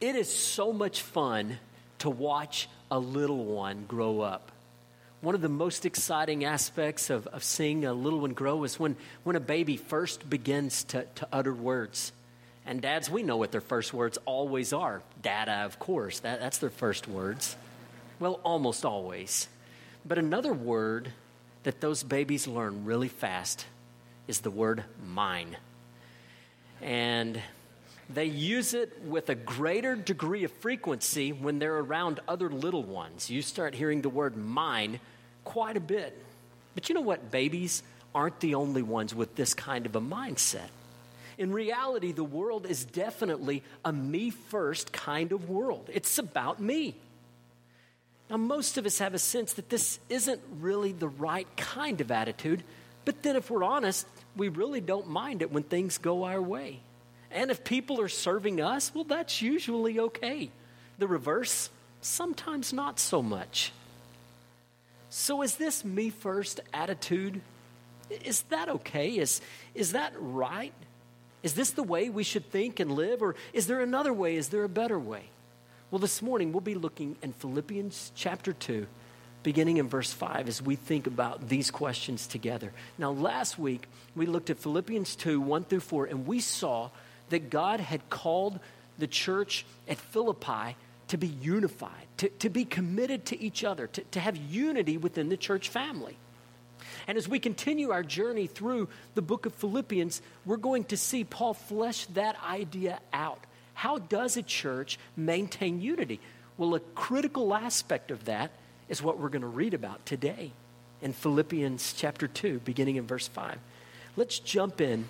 It is so much fun to watch a little one grow up. One of the most exciting aspects of, of seeing a little one grow is when, when a baby first begins to, to utter words. And dads, we know what their first words always are. Dada, of course, that, that's their first words. Well, almost always. But another word that those babies learn really fast is the word mine. And they use it with a greater degree of frequency when they're around other little ones. You start hearing the word mine quite a bit. But you know what? Babies aren't the only ones with this kind of a mindset. In reality, the world is definitely a me first kind of world. It's about me. Now, most of us have a sense that this isn't really the right kind of attitude, but then if we're honest, we really don't mind it when things go our way. And if people are serving us, well, that's usually okay. The reverse, sometimes not so much. So, is this me first attitude? Is that okay? Is, is that right? Is this the way we should think and live? Or is there another way? Is there a better way? Well, this morning we'll be looking in Philippians chapter 2, beginning in verse 5, as we think about these questions together. Now, last week we looked at Philippians 2, 1 through 4, and we saw that God had called the church at Philippi to be unified, to, to be committed to each other, to, to have unity within the church family. And as we continue our journey through the book of Philippians, we're going to see Paul flesh that idea out how does a church maintain unity? Well, a critical aspect of that is what we're going to read about today in Philippians chapter 2, beginning in verse 5. Let's jump in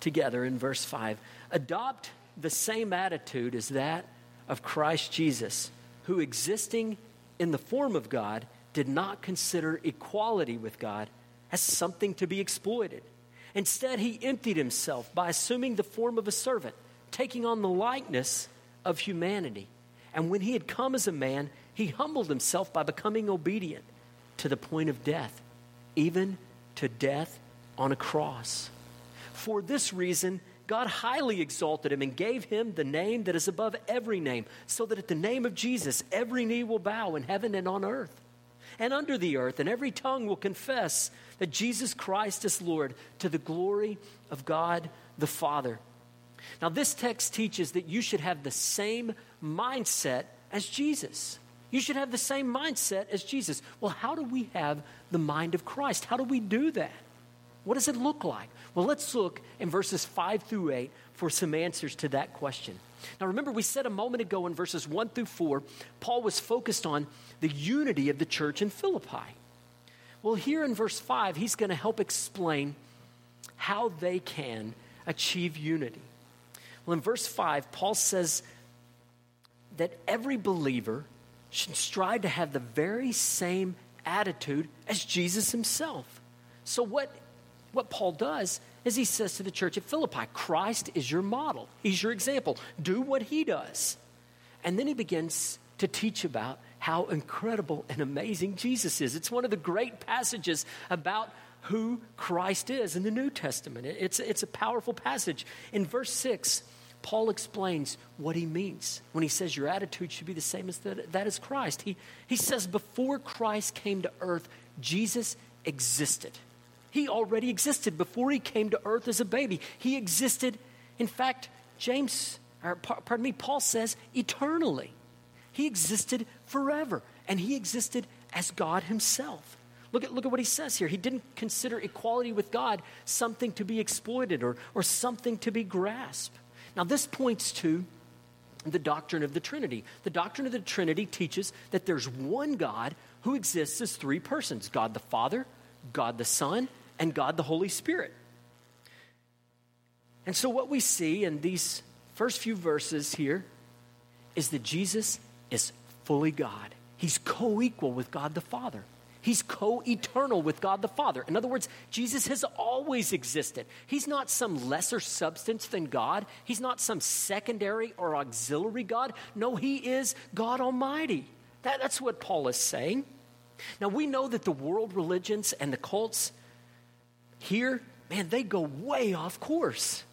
together in verse 5. Adopt the same attitude as that of Christ Jesus, who existing in the form of God did not consider equality with God as something to be exploited. Instead, he emptied himself by assuming the form of a servant taking on the likeness of humanity. And when he had come as a man, he humbled himself by becoming obedient to the point of death, even to death on a cross. For this reason, God highly exalted him and gave him the name that is above every name, so that at the name of Jesus every knee will bow in heaven and on earth and under the earth, and every tongue will confess that Jesus Christ is Lord to the glory of God the Father. Now, this text teaches that you should have the same mindset as Jesus. You should have the same mindset as Jesus. Well, how do we have the mind of Christ? How do we do that? What does it look like? Well, let's look in verses 5 through 8 for some answers to that question. Now, remember, we said a moment ago in verses 1 through 4, Paul was focused on the unity of the church in Philippi. Well, here in verse 5, he's going to help explain how they can achieve unity. Well, in verse 5, Paul says that every believer should strive to have the very same attitude as Jesus himself. So, what, what Paul does is he says to the church at Philippi, Christ is your model, he's your example. Do what he does. And then he begins to teach about how incredible and amazing Jesus is. It's one of the great passages about who Christ is in the New Testament. It's, it's a powerful passage. In verse 6, Paul explains what he means when he says your attitude should be the same as that, that is Christ. He, he says before Christ came to earth, Jesus existed. He already existed before he came to earth as a baby. He existed, in fact, James, or pardon me, Paul says eternally. He existed forever, and he existed as God himself. Look at, look at what he says here. He didn't consider equality with God something to be exploited or, or something to be grasped. Now, this points to the doctrine of the Trinity. The doctrine of the Trinity teaches that there's one God who exists as three persons God the Father, God the Son, and God the Holy Spirit. And so, what we see in these first few verses here is that Jesus is fully God. He's co equal with God the Father. He's co eternal with God the Father. In other words, Jesus has always existed. He's not some lesser substance than God, He's not some secondary or auxiliary God. No, He is God Almighty. That, that's what Paul is saying. Now, we know that the world religions and the cults here, man, they go way off course.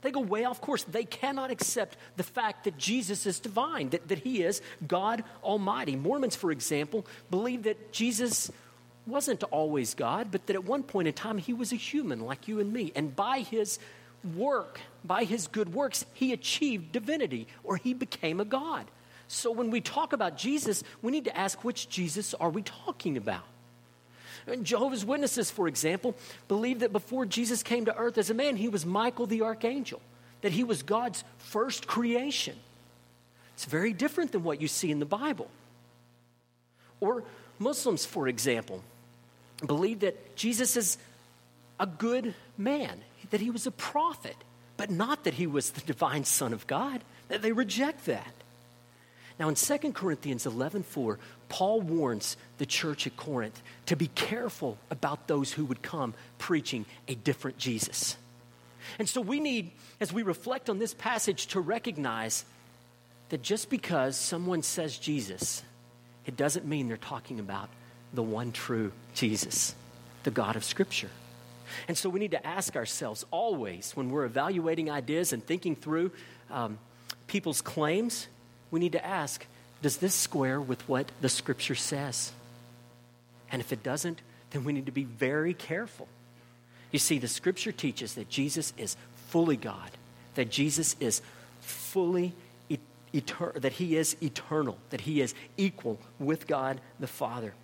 They go way off course. They cannot accept the fact that Jesus is divine, that, that he is God Almighty. Mormons, for example, believe that Jesus wasn't always God, but that at one point in time he was a human like you and me. And by his work, by his good works, he achieved divinity or he became a God. So when we talk about Jesus, we need to ask which Jesus are we talking about? Jehovah's Witnesses, for example, believe that before Jesus came to earth as a man, he was Michael the archangel, that he was God's first creation. It's very different than what you see in the Bible. Or Muslims, for example, believe that Jesus is a good man, that he was a prophet, but not that he was the divine Son of God. That they reject that. Now in 2 Corinthians 11:4, Paul warns the church at Corinth to be careful about those who would come preaching a different Jesus. And so we need as we reflect on this passage to recognize that just because someone says Jesus, it doesn't mean they're talking about the one true Jesus, the God of Scripture. And so we need to ask ourselves always when we're evaluating ideas and thinking through um, people's claims, we need to ask does this square with what the Scripture says? And if it doesn't, then we need to be very careful. You see, the Scripture teaches that Jesus is fully God, that Jesus is fully eternal, that he is eternal, that he is equal with God the Father.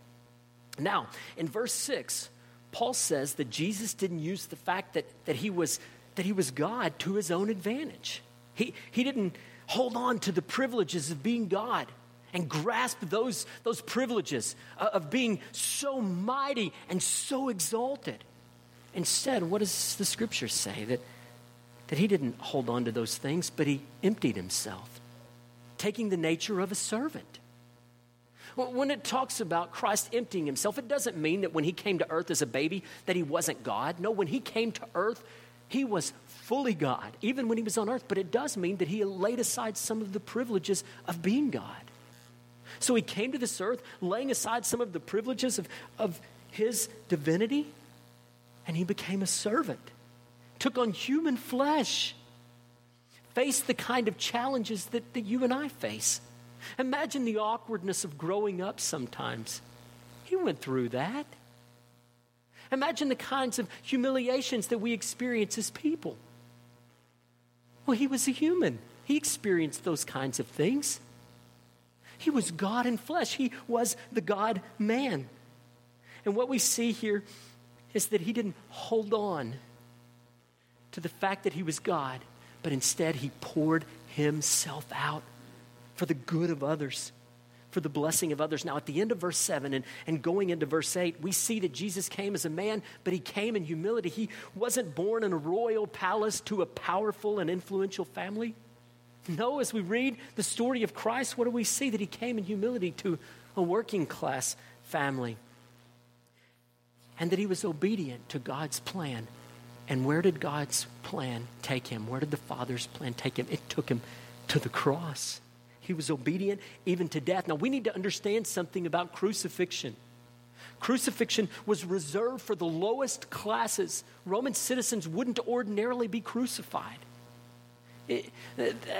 Now, in verse 6, Paul says that Jesus didn't use the fact that, that, he, was, that he was God to his own advantage. He, he didn't hold on to the privileges of being God and grasp those, those privileges of being so mighty and so exalted. Instead, what does the scripture say? That, that he didn't hold on to those things, but he emptied himself, taking the nature of a servant. When it talks about Christ emptying himself, it doesn't mean that when he came to earth as a baby that he wasn't God. No, when he came to earth, he was fully God, even when he was on earth. But it does mean that he laid aside some of the privileges of being God. So he came to this earth, laying aside some of the privileges of, of his divinity, and he became a servant, took on human flesh, faced the kind of challenges that, that you and I face. Imagine the awkwardness of growing up sometimes. He went through that. Imagine the kinds of humiliations that we experience as people. Well, he was a human. He experienced those kinds of things. He was God in flesh, he was the God man. And what we see here is that he didn't hold on to the fact that he was God, but instead he poured himself out for the good of others, for the blessing of others. Now, at the end of verse 7 and, and going into verse 8, we see that Jesus came as a man, but he came in humility. He wasn't born in a royal palace to a powerful and influential family. No, as we read the story of Christ, what do we see? That he came in humility to a working class family. And that he was obedient to God's plan. And where did God's plan take him? Where did the Father's plan take him? It took him to the cross. He was obedient even to death. Now, we need to understand something about crucifixion. Crucifixion was reserved for the lowest classes. Roman citizens wouldn't ordinarily be crucified.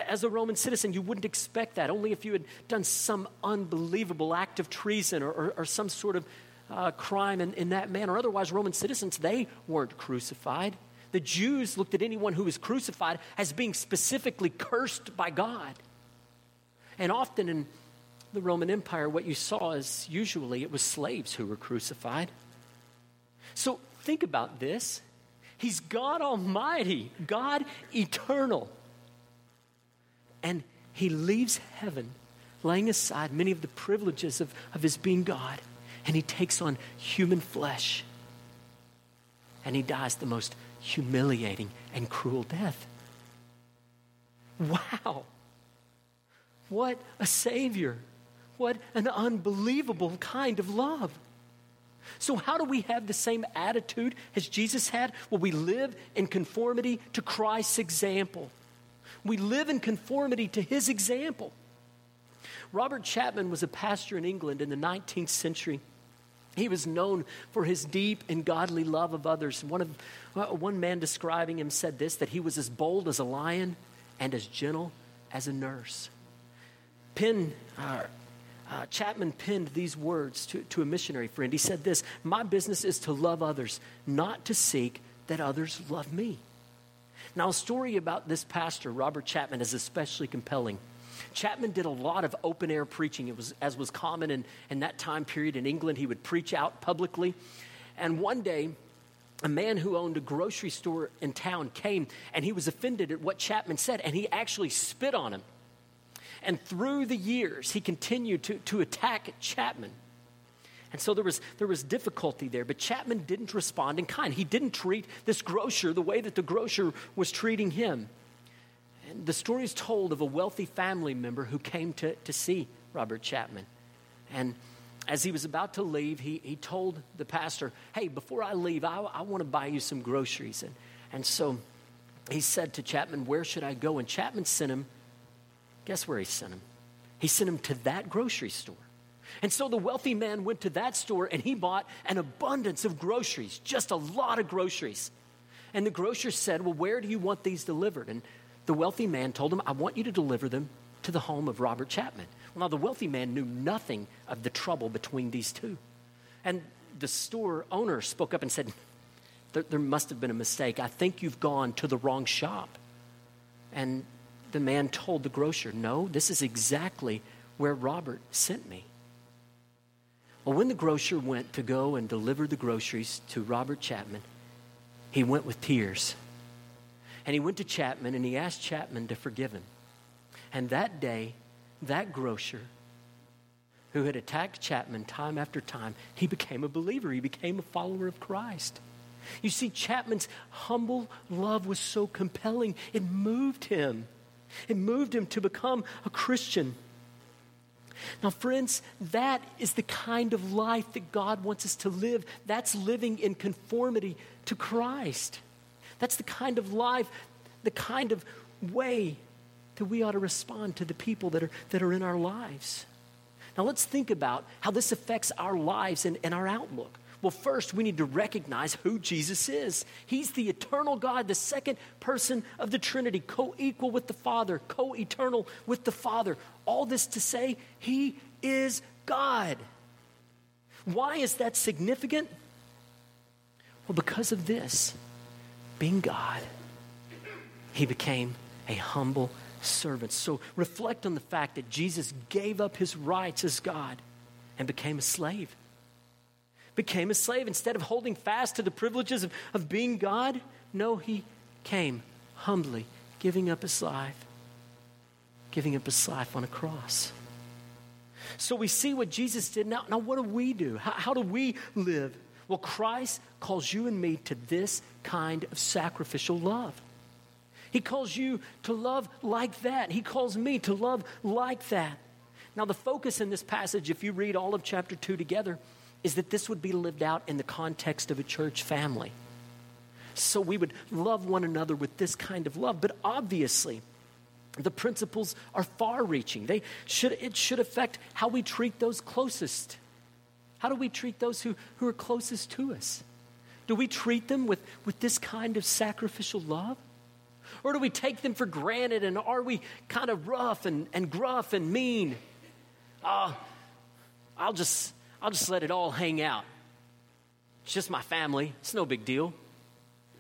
As a Roman citizen, you wouldn't expect that, only if you had done some unbelievable act of treason or, or, or some sort of uh, crime in, in that manner. Otherwise, Roman citizens, they weren't crucified. The Jews looked at anyone who was crucified as being specifically cursed by God. And often in the Roman Empire, what you saw is usually it was slaves who were crucified. So think about this. He's God Almighty, God eternal. And he leaves heaven, laying aside many of the privileges of, of his being God, and he takes on human flesh. And he dies the most humiliating and cruel death. Wow. What a Savior. What an unbelievable kind of love. So, how do we have the same attitude as Jesus had? Well, we live in conformity to Christ's example. We live in conformity to his example. Robert Chapman was a pastor in England in the 19th century. He was known for his deep and godly love of others. One, of, uh, one man describing him said this that he was as bold as a lion and as gentle as a nurse. Penn, uh, uh, Chapman penned these words to, to a missionary friend. He said this My business is to love others, not to seek that others love me. Now, a story about this pastor, Robert Chapman, is especially compelling. Chapman did a lot of open air preaching, it was, as was common in, in that time period in England. He would preach out publicly. And one day, a man who owned a grocery store in town came and he was offended at what Chapman said, and he actually spit on him. And through the years, he continued to, to attack Chapman. And so there was, there was difficulty there, but Chapman didn't respond in kind. He didn't treat this grocer the way that the grocer was treating him. And the story is told of a wealthy family member who came to, to see Robert Chapman. And as he was about to leave, he, he told the pastor, Hey, before I leave, I, I want to buy you some groceries. And, and so he said to Chapman, Where should I go? And Chapman sent him Guess where he sent him? He sent him to that grocery store. And so the wealthy man went to that store and he bought an abundance of groceries, just a lot of groceries. And the grocer said, Well, where do you want these delivered? And the wealthy man told him, I want you to deliver them to the home of Robert Chapman. Well, now the wealthy man knew nothing of the trouble between these two. And the store owner spoke up and said, There, there must have been a mistake. I think you've gone to the wrong shop. And the man told the grocer, No, this is exactly where Robert sent me. Well, when the grocer went to go and deliver the groceries to Robert Chapman, he went with tears. And he went to Chapman and he asked Chapman to forgive him. And that day, that grocer who had attacked Chapman time after time, he became a believer. He became a follower of Christ. You see, Chapman's humble love was so compelling, it moved him. It moved him to become a Christian. Now, friends, that is the kind of life that God wants us to live. That's living in conformity to Christ. That's the kind of life, the kind of way that we ought to respond to the people that are, that are in our lives. Now, let's think about how this affects our lives and, and our outlook. Well, first, we need to recognize who Jesus is. He's the eternal God, the second person of the Trinity, co equal with the Father, co eternal with the Father. All this to say, He is God. Why is that significant? Well, because of this being God, He became a humble servant. So reflect on the fact that Jesus gave up His rights as God and became a slave became a slave. Instead of holding fast to the privileges of, of being God, no, he came humbly, giving up his life, giving up his life on a cross. So we see what Jesus did. Now, now what do we do? How, how do we live? Well, Christ calls you and me to this kind of sacrificial love. He calls you to love like that. He calls me to love like that. Now, the focus in this passage, if you read all of chapter 2 together, is that this would be lived out in the context of a church family. So we would love one another with this kind of love. But obviously, the principles are far reaching. They should, it should affect how we treat those closest. How do we treat those who, who are closest to us? Do we treat them with, with this kind of sacrificial love? Or do we take them for granted and are we kind of rough and, and gruff and mean? Uh, I'll just I'll just let it all hang out. It's just my family. It's no big deal.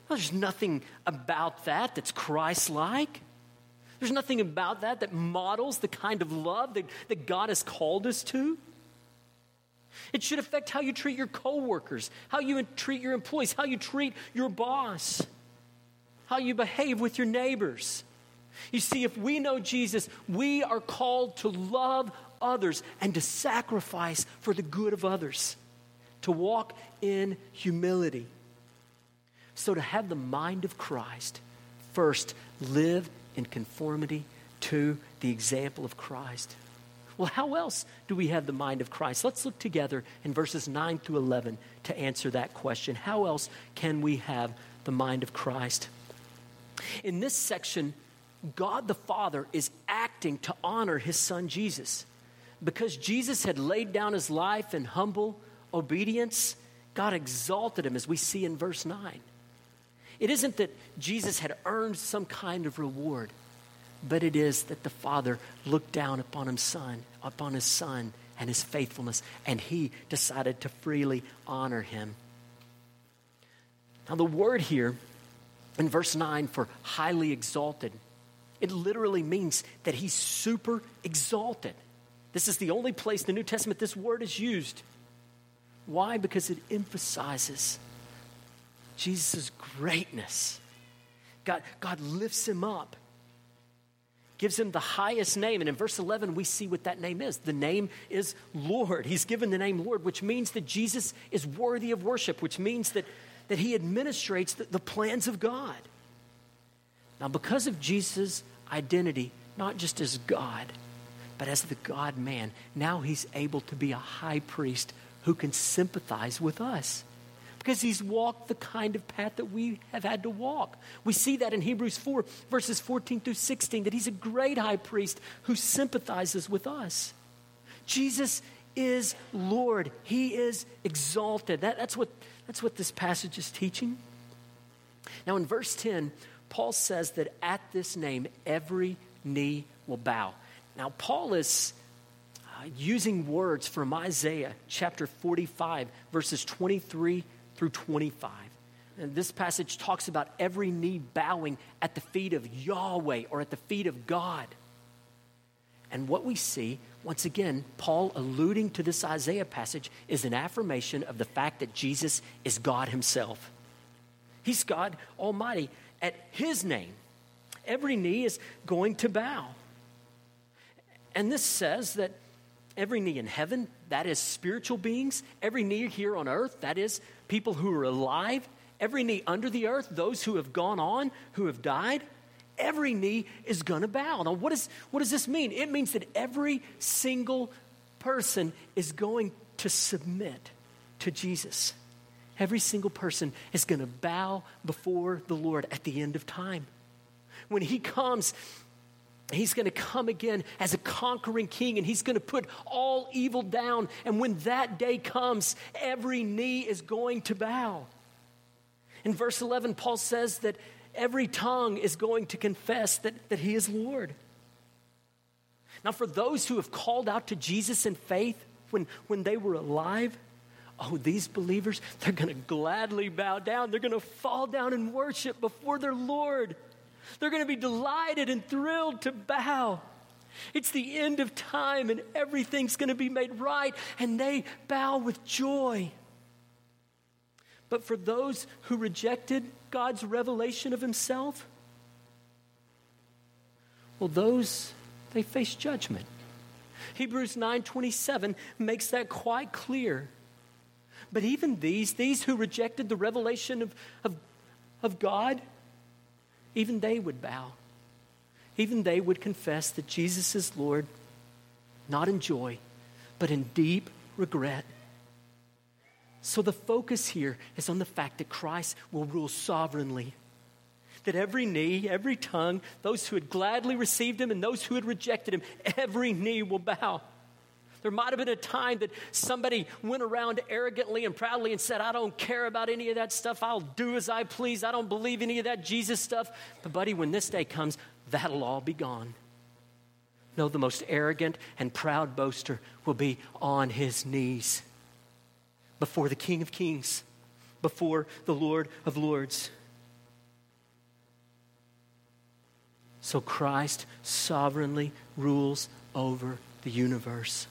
There's nothing about that that's Christ like. There's nothing about that that models the kind of love that, that God has called us to. It should affect how you treat your coworkers, how you treat your employees, how you treat your boss, how you behave with your neighbors. You see, if we know Jesus, we are called to love others and to sacrifice for the good of others, to walk in humility. So, to have the mind of Christ, first, live in conformity to the example of Christ. Well, how else do we have the mind of Christ? Let's look together in verses 9 through 11 to answer that question. How else can we have the mind of Christ? In this section, God the Father is acting to honor his son Jesus because Jesus had laid down his life in humble obedience, God exalted him, as we see in verse 9. It isn't that Jesus had earned some kind of reward, but it is that the Father looked down upon his son, upon his son and his faithfulness, and he decided to freely honor him. Now, the word here in verse 9 for highly exalted, it literally means that he's super exalted. This is the only place in the New Testament this word is used. Why? Because it emphasizes Jesus' greatness. God, God lifts him up, gives him the highest name. And in verse 11, we see what that name is. The name is Lord. He's given the name Lord, which means that Jesus is worthy of worship, which means that, that he administrates the, the plans of God. Now, because of Jesus' identity, not just as God, but as the God man, now he's able to be a high priest who can sympathize with us because he's walked the kind of path that we have had to walk. We see that in Hebrews 4, verses 14 through 16, that he's a great high priest who sympathizes with us. Jesus is Lord, he is exalted. That, that's, what, that's what this passage is teaching. Now, in verse 10, Paul says that at this name, every knee will bow. Now, Paul is uh, using words from Isaiah chapter 45, verses 23 through 25. And this passage talks about every knee bowing at the feet of Yahweh or at the feet of God. And what we see, once again, Paul alluding to this Isaiah passage, is an affirmation of the fact that Jesus is God Himself. He's God Almighty. At His name, every knee is going to bow. And this says that every knee in heaven, that is spiritual beings, every knee here on earth, that is people who are alive, every knee under the earth, those who have gone on, who have died, every knee is going to bow. Now, what, is, what does this mean? It means that every single person is going to submit to Jesus. Every single person is going to bow before the Lord at the end of time. When He comes, He's going to come again as a conquering king and he's going to put all evil down. And when that day comes, every knee is going to bow. In verse 11, Paul says that every tongue is going to confess that, that he is Lord. Now, for those who have called out to Jesus in faith when, when they were alive, oh, these believers, they're going to gladly bow down. They're going to fall down and worship before their Lord. They're going to be delighted and thrilled to bow. It's the end of time and everything's going to be made right, and they bow with joy. But for those who rejected God's revelation of Himself, well, those, they face judgment. Hebrews 9:27 makes that quite clear. But even these, these who rejected the revelation of, of, of God, even they would bow. Even they would confess that Jesus is Lord, not in joy, but in deep regret. So the focus here is on the fact that Christ will rule sovereignly. That every knee, every tongue, those who had gladly received him and those who had rejected him, every knee will bow. There might have been a time that somebody went around arrogantly and proudly and said, I don't care about any of that stuff. I'll do as I please. I don't believe any of that Jesus stuff. But, buddy, when this day comes, that'll all be gone. No, the most arrogant and proud boaster will be on his knees before the King of Kings, before the Lord of Lords. So Christ sovereignly rules over the universe.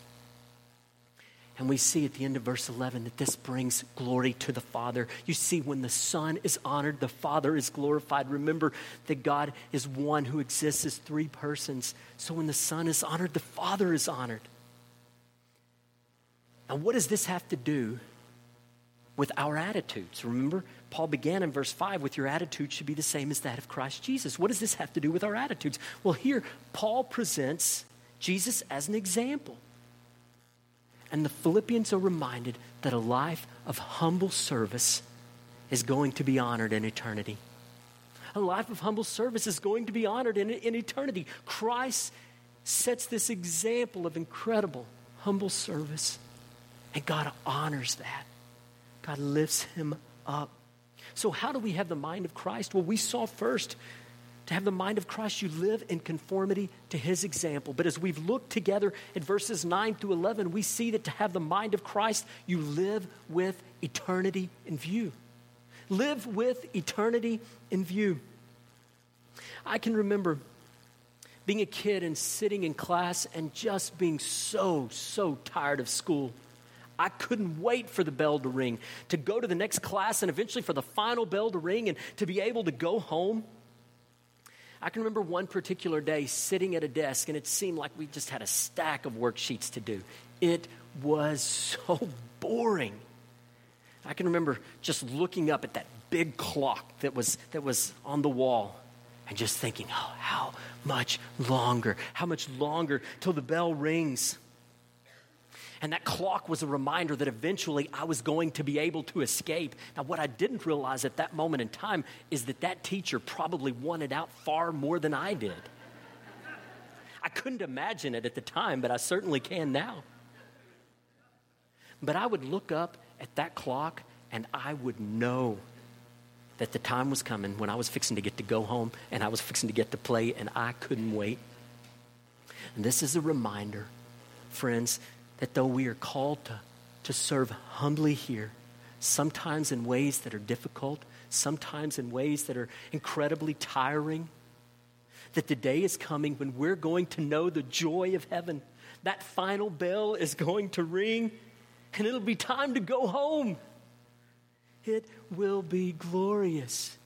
And we see at the end of verse 11 that this brings glory to the Father. You see, when the Son is honored, the Father is glorified. Remember that God is one who exists as three persons. So when the Son is honored, the Father is honored. Now, what does this have to do with our attitudes? Remember, Paul began in verse 5 with your attitude should be the same as that of Christ Jesus. What does this have to do with our attitudes? Well, here, Paul presents Jesus as an example. And the Philippians are reminded that a life of humble service is going to be honored in eternity. A life of humble service is going to be honored in, in eternity. Christ sets this example of incredible humble service. And God honors that. God lifts him up. So, how do we have the mind of Christ? Well, we saw first to have the mind of Christ, you live in conformity to his example. But as we've looked together at verses 9 through 11, we see that to have the mind of Christ, you live with eternity in view. Live with eternity in view. I can remember being a kid and sitting in class and just being so, so tired of school. I couldn't wait for the bell to ring, to go to the next class, and eventually for the final bell to ring and to be able to go home. I can remember one particular day sitting at a desk, and it seemed like we just had a stack of worksheets to do. It was so boring. I can remember just looking up at that big clock that was, that was on the wall and just thinking, oh, how much longer? How much longer till the bell rings? And that clock was a reminder that eventually I was going to be able to escape. Now, what I didn't realize at that moment in time is that that teacher probably wanted out far more than I did. I couldn't imagine it at the time, but I certainly can now. But I would look up at that clock and I would know that the time was coming when I was fixing to get to go home and I was fixing to get to play and I couldn't wait. And this is a reminder, friends, that though we are called to, to serve humbly here, sometimes in ways that are difficult, sometimes in ways that are incredibly tiring, that the day is coming when we're going to know the joy of heaven. That final bell is going to ring, and it'll be time to go home. It will be glorious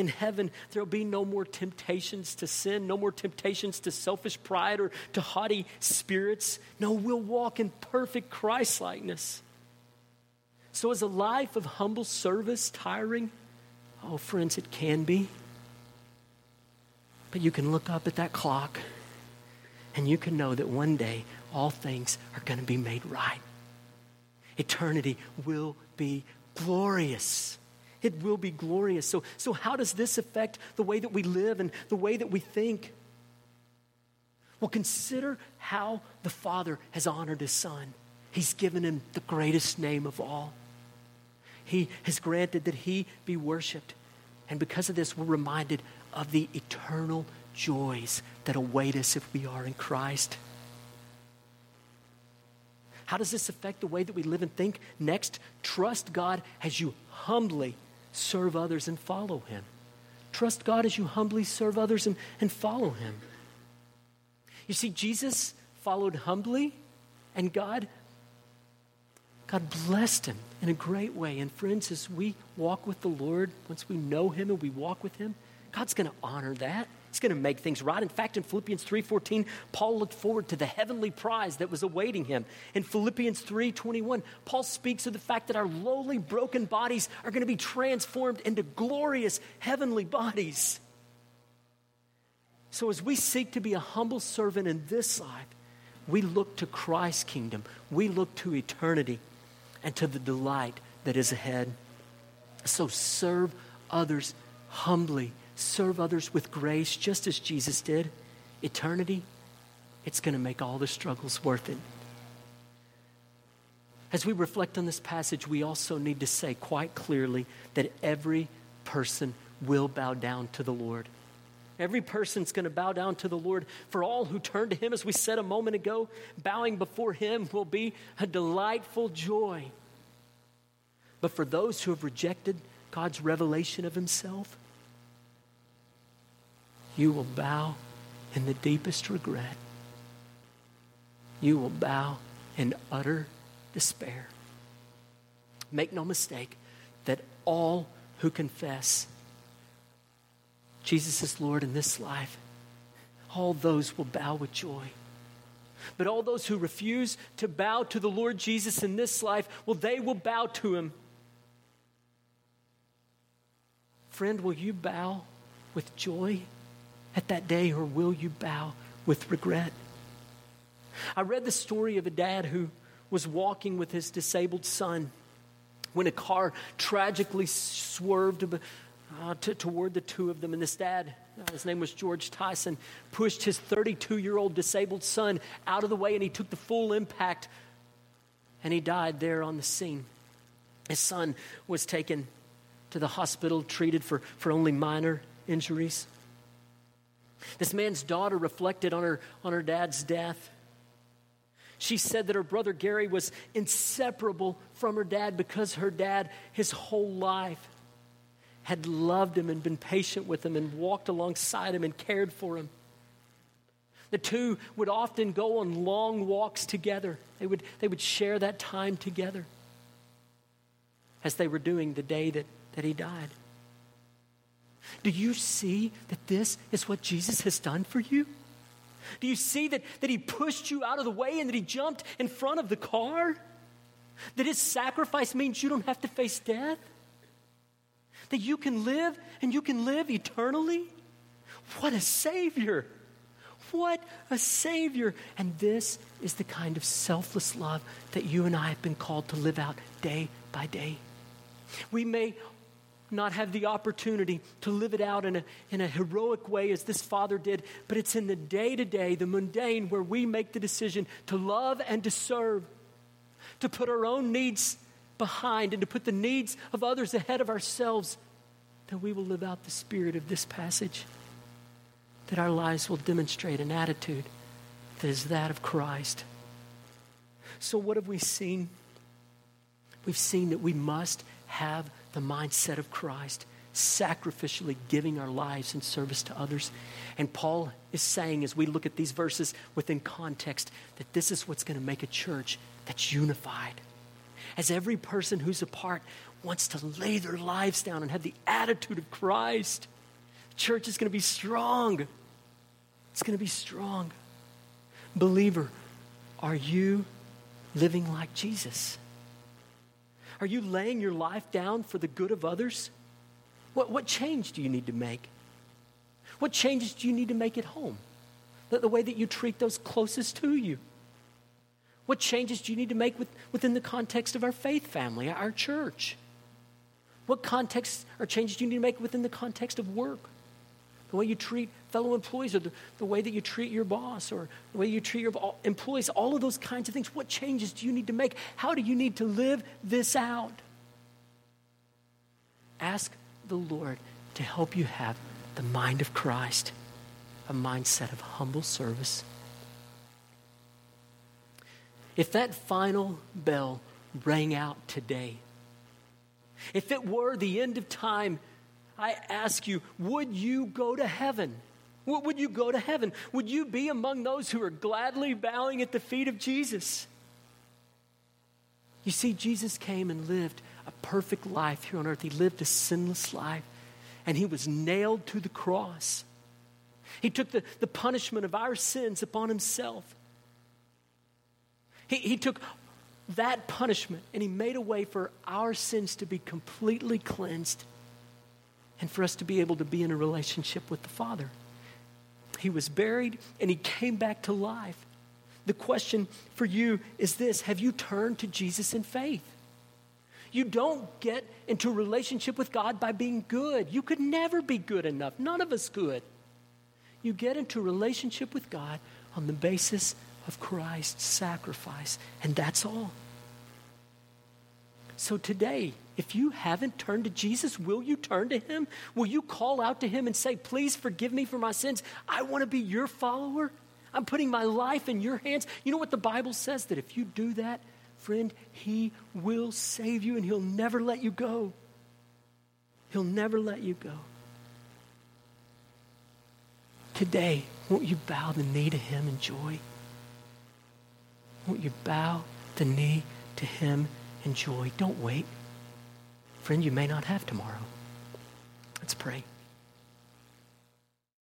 in heaven, there'll be no more temptations to sin, no more temptations to selfish pride or to haughty spirits. No, we'll walk in perfect Christ likeness. So, is a life of humble service tiring? Oh, friends, it can be. But you can look up at that clock and you can know that one day all things are going to be made right. Eternity will be glorious. It will be glorious. So, so how does this affect the way that we live and the way that we think? Well, consider how the Father has honored His Son. He's given Him the greatest name of all. He has granted that He be worshiped. And because of this, we're reminded of the eternal joys that await us if we are in Christ. How does this affect the way that we live and think? Next, trust God as you humbly serve others and follow Him. Trust God as you humbly serve others and, and follow Him. You see, Jesus followed humbly, and God, God blessed him in a great way. And friends, as we walk with the Lord, once we know Him and we walk with Him, God's going to honor that. He's going to make things right. In fact, in Philippians 3:14, Paul looked forward to the heavenly prize that was awaiting him. In Philippians 3:21, Paul speaks of the fact that our lowly broken bodies are going to be transformed into glorious heavenly bodies. So as we seek to be a humble servant in this life, we look to Christ's kingdom. We look to eternity and to the delight that is ahead. So serve others humbly serve others with grace just as Jesus did, eternity, it's going to make all the struggles worth it. As we reflect on this passage, we also need to say quite clearly that every person will bow down to the Lord. Every person's going to bow down to the Lord. For all who turn to Him, as we said a moment ago, bowing before Him will be a delightful joy. But for those who have rejected God's revelation of Himself, you will bow in the deepest regret. You will bow in utter despair. Make no mistake that all who confess Jesus is Lord in this life, all those will bow with joy. But all those who refuse to bow to the Lord Jesus in this life, well, they will bow to him. Friend, will you bow with joy? At that day, or will you bow with regret? I read the story of a dad who was walking with his disabled son when a car tragically swerved uh, to, toward the two of them. And this dad, uh, his name was George Tyson, pushed his 32 year old disabled son out of the way and he took the full impact and he died there on the scene. His son was taken to the hospital, treated for, for only minor injuries. This man's daughter reflected on her, on her dad's death. She said that her brother Gary was inseparable from her dad because her dad, his whole life, had loved him and been patient with him and walked alongside him and cared for him. The two would often go on long walks together. They would, they would share that time together as they were doing the day that, that he died. Do you see that this is what Jesus has done for you? Do you see that, that he pushed you out of the way and that he jumped in front of the car? That his sacrifice means you don't have to face death? That you can live and you can live eternally? What a Savior! What a Savior! And this is the kind of selfless love that you and I have been called to live out day by day. We may not have the opportunity to live it out in a, in a heroic way as this father did, but it's in the day to day, the mundane, where we make the decision to love and to serve, to put our own needs behind and to put the needs of others ahead of ourselves, that we will live out the spirit of this passage, that our lives will demonstrate an attitude that is that of Christ. So, what have we seen? We've seen that we must have the mindset of Christ, sacrificially giving our lives in service to others. And Paul is saying, as we look at these verses within context, that this is what's going to make a church that's unified. As every person who's a part wants to lay their lives down and have the attitude of Christ, the church is going to be strong. It's going to be strong. Believer, are you living like Jesus? Are you laying your life down for the good of others? What, what change do you need to make? What changes do you need to make at home? The, the way that you treat those closest to you? What changes do you need to make with, within the context of our faith family, our church? What context or changes do you need to make within the context of work? the way you treat fellow employees, or the, the way that you treat your boss, or the way you treat your employees, all of those kinds of things. What changes do you need to make? How do you need to live this out? Ask the Lord to help you have the mind of Christ, a mindset of humble service. If that final bell rang out today, if it were the end of time I ask you, would you go to heaven? Would you go to heaven? Would you be among those who are gladly bowing at the feet of Jesus? You see, Jesus came and lived a perfect life here on earth. He lived a sinless life, and he was nailed to the cross. He took the, the punishment of our sins upon himself. He, he took that punishment and he made a way for our sins to be completely cleansed and for us to be able to be in a relationship with the Father. He was buried and he came back to life. The question for you is this Have you turned to Jesus in faith? You don't get into a relationship with God by being good. You could never be good enough. None of us could. You get into a relationship with God on the basis of Christ's sacrifice, and that's all. So today, if you haven't turned to Jesus, will you turn to him? Will you call out to him and say, Please forgive me for my sins? I want to be your follower. I'm putting my life in your hands. You know what the Bible says? That if you do that, friend, he will save you and he'll never let you go. He'll never let you go. Today, won't you bow the knee to him in joy? Won't you bow the knee to him in joy. Don't wait. Friend, you may not have tomorrow. Let's pray.